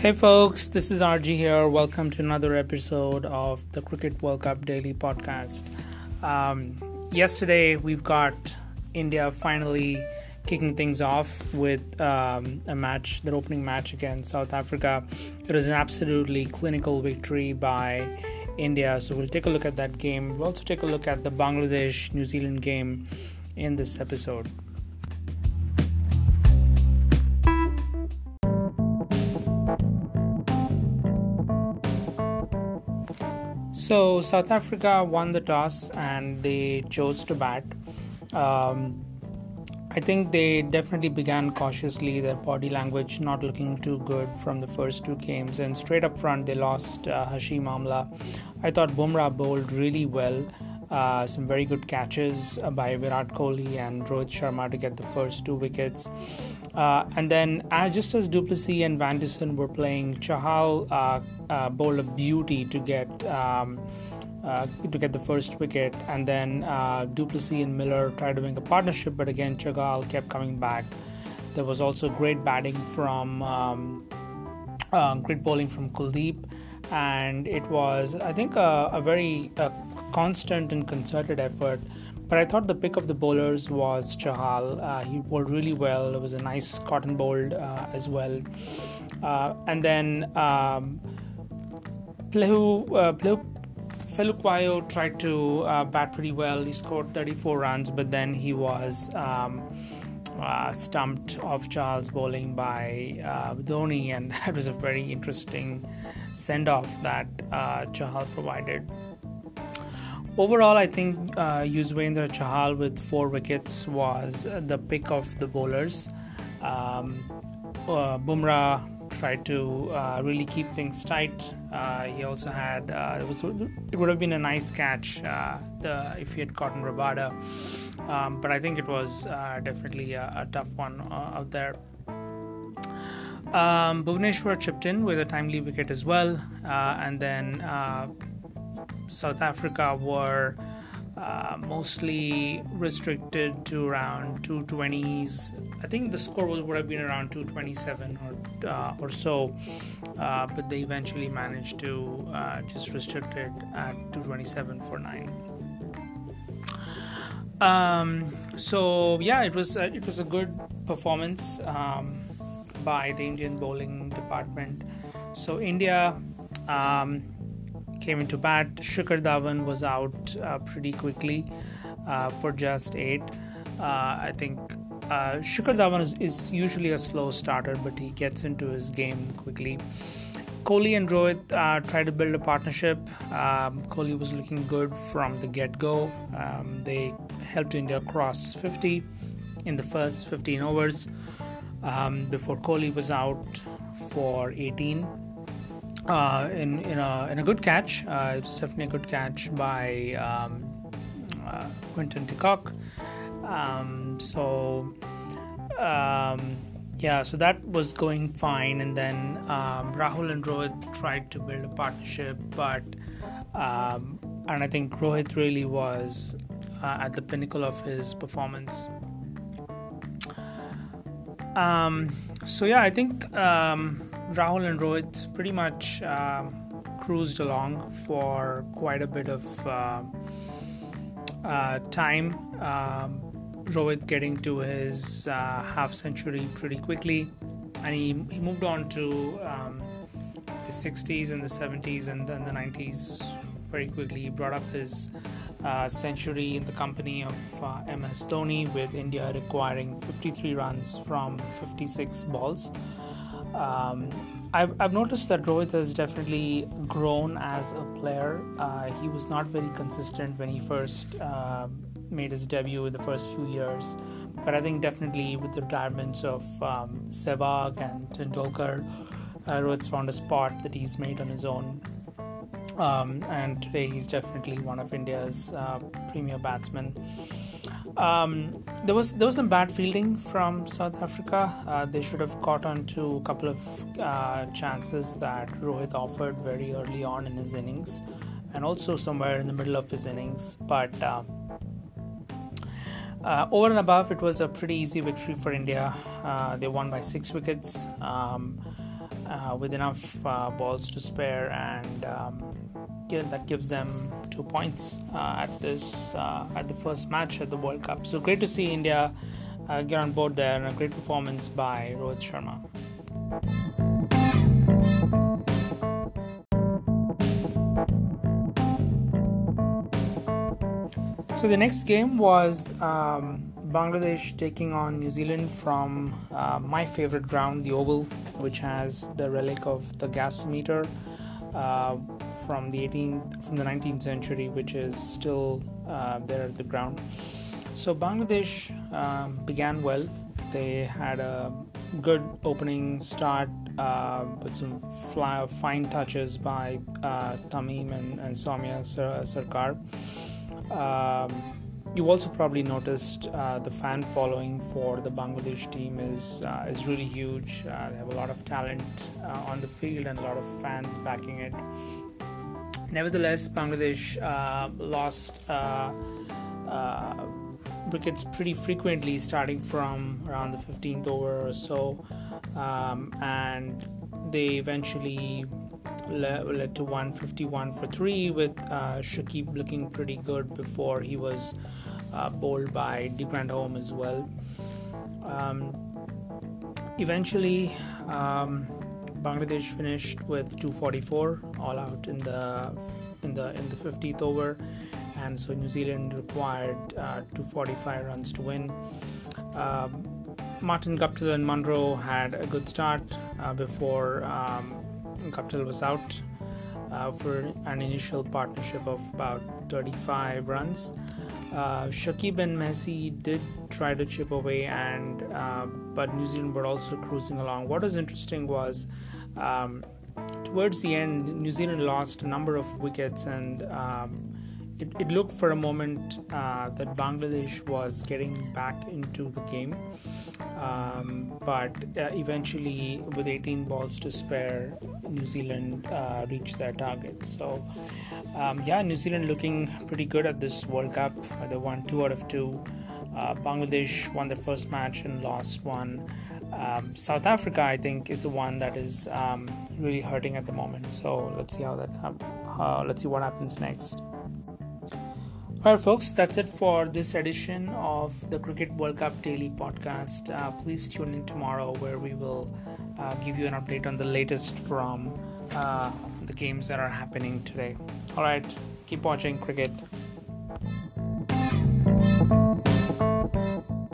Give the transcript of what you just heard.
Hey folks, this is RG here. Welcome to another episode of the Cricket World Cup Daily Podcast. Um, yesterday, we've got India finally kicking things off with um, a match, their opening match against South Africa. It was an absolutely clinical victory by India. So we'll take a look at that game. We'll also take a look at the Bangladesh New Zealand game in this episode. So South Africa won the toss and they chose to bat. Um, I think they definitely began cautiously, their body language not looking too good from the first two games. And straight up front, they lost uh, Hashim Amla. I thought Bumrah bowled really well. Uh, some very good catches uh, by Virat Kohli and Rohit Sharma to get the first two wickets. Uh, and then, as just as du Plessis and Van were playing, Chahal uh, uh, bowled a beauty to get. Um, uh, to get the first wicket, and then uh, du and Miller tried doing a partnership, but again Chahal kept coming back. There was also great batting from um, uh, great bowling from Kuldeep, and it was I think a very constant and concerted effort. But I thought the pick of the bowlers was Chahal. Uh, he bowled really well. It was a nice caught and bowled uh, as well. Uh, and then um, Plehu, uh, Plehu Phehlukwayo tried to uh, bat pretty well. He scored 34 runs, but then he was um, uh, stumped off Chahal's bowling by Dhoni, and that was a very interesting send off that Chahal provided. Overall, I think uh, Yuzvendra Chahal with four wickets was the pick of the bowlers. Um, uh, Bumrah tried to uh, really keep things tight. Uh, he also had uh, it was it would have been a nice catch uh, the, if he had gotten Rabada, um, but I think it was uh, definitely a, a, tough one out there. Um, Bhuvneshwar chipped in with a timely wicket as well, and then South Africa were. Uh, mostly restricted to around 220s. I think the score would, have been around 227 or uh, or so, uh, but they eventually managed to uh, just restrict it at 227 for nine. Um, so yeah, it was it was a good performance um, by the Indian bowling department. So India. Um, came into bat. Shikhar Dhawan was out uh, pretty quickly uh, for just eight. Uh, I think uh, Shikhar Dhawan is, is, usually a slow starter, but he gets into his game quickly. Kohli and Rohit uh, tried to build a partnership. Um, Kohli was looking good from the get go. Um, they helped India cross 50 in the first 15 overs um, before Kohli was out for 18 uh, in in a in a good catch. Uh, it's definitely a good catch by um, uh, Quinton de Kock. Um, so um, yeah, so that was going fine, and then um, Rahul and Rohit tried to build a partnership, but um, and I think Rohit really was uh, at the pinnacle of his performance. Um, so yeah, I think Rahul and Rohit pretty much uh, cruised along for quite a bit of uh, uh, time. Um, Rohit getting to his uh, half century pretty quickly, and he, he moved on to um, the 60s and the 70s and then the 90s very quickly. He brought up his uh, century in the company of uh, MS Dhoni, with India requiring 53 runs from 56 balls. Um, I've, I've noticed that Rohit has definitely grown as a player. Uh, he was not very consistent when he first uh, made his debut in the first few years, but I think definitely with the retirements of um, Sehwag and Tendulkar, uh, Rohit's found a spot that he's made on his own. Um, and today he's definitely one of India's uh, premier batsmen. Um, there was there was some bad fielding from South Africa. Uh, they should have caught on to a couple of uh, chances that Rohit offered very early on in his innings, and also somewhere in the middle of his innings. But uh, uh over and above, it was a pretty easy victory for India. Uh, they won by six wickets. Um, uh, with enough balls to spare, and um, yeah, that gives them two points uh, at this uh, at the first match at the World Cup. So great to see India uh, get on board there, and a great performance by Rohit Sharma. So the next game was um, Bangladesh taking on New Zealand from uh, my favorite ground, the Oval, which has the relic of the gasometer uh, from the 18th, from the 19th century, which is still uh, there at the ground. So Bangladesh um, began well. They had a good opening start uh, with some fly, fine touches by uh, Tamim and, and Soumya Sarkar. Um, you also probably noticed uh, the fan following for the Bangladesh team is uh, is really huge. Uh, they have a lot of talent on the field and a lot of fans backing it. Nevertheless, Bangladesh uh, lost uh, wickets pretty frequently, starting from around the 15th over or so, um, and they eventually led to 151 for three with uh, Shakib looking pretty good before he was uh, bowled by De Grandhomme as well. Um, eventually, um, Bangladesh finished with 244 all out in the in the in the 50th over, and so New Zealand required uh, 245 runs to win. Um, Martin Guptill and Munro had a good start uh, before um, Guptill was out uh, for an initial partnership of about 35 runs. Uh, Shakib and Messi did try to chip away, and uh, but New Zealand were also cruising along. What was interesting was um, towards the end, New Zealand lost a number of wickets, and um, it, it, looked for a moment uh, that Bangladesh was getting back into the game. Um, but uh, eventually, with 18 balls to spare, New Zealand uh, reached their target. So, um, yeah, New Zealand looking pretty good at this World Cup. They won two out of two. Uh, Bangladesh won their first match and lost one. Um, South Africa, I think, is the one that is um, really hurting at the moment. So let's see how that. Uh, let's see what happens next. All right, folks, that's it for this edition of the Cricket World Cup Daily Podcast. Uh, please tune in tomorrow where we will uh, give you an update on the latest from uh, the games that are happening today. All right, keep watching cricket.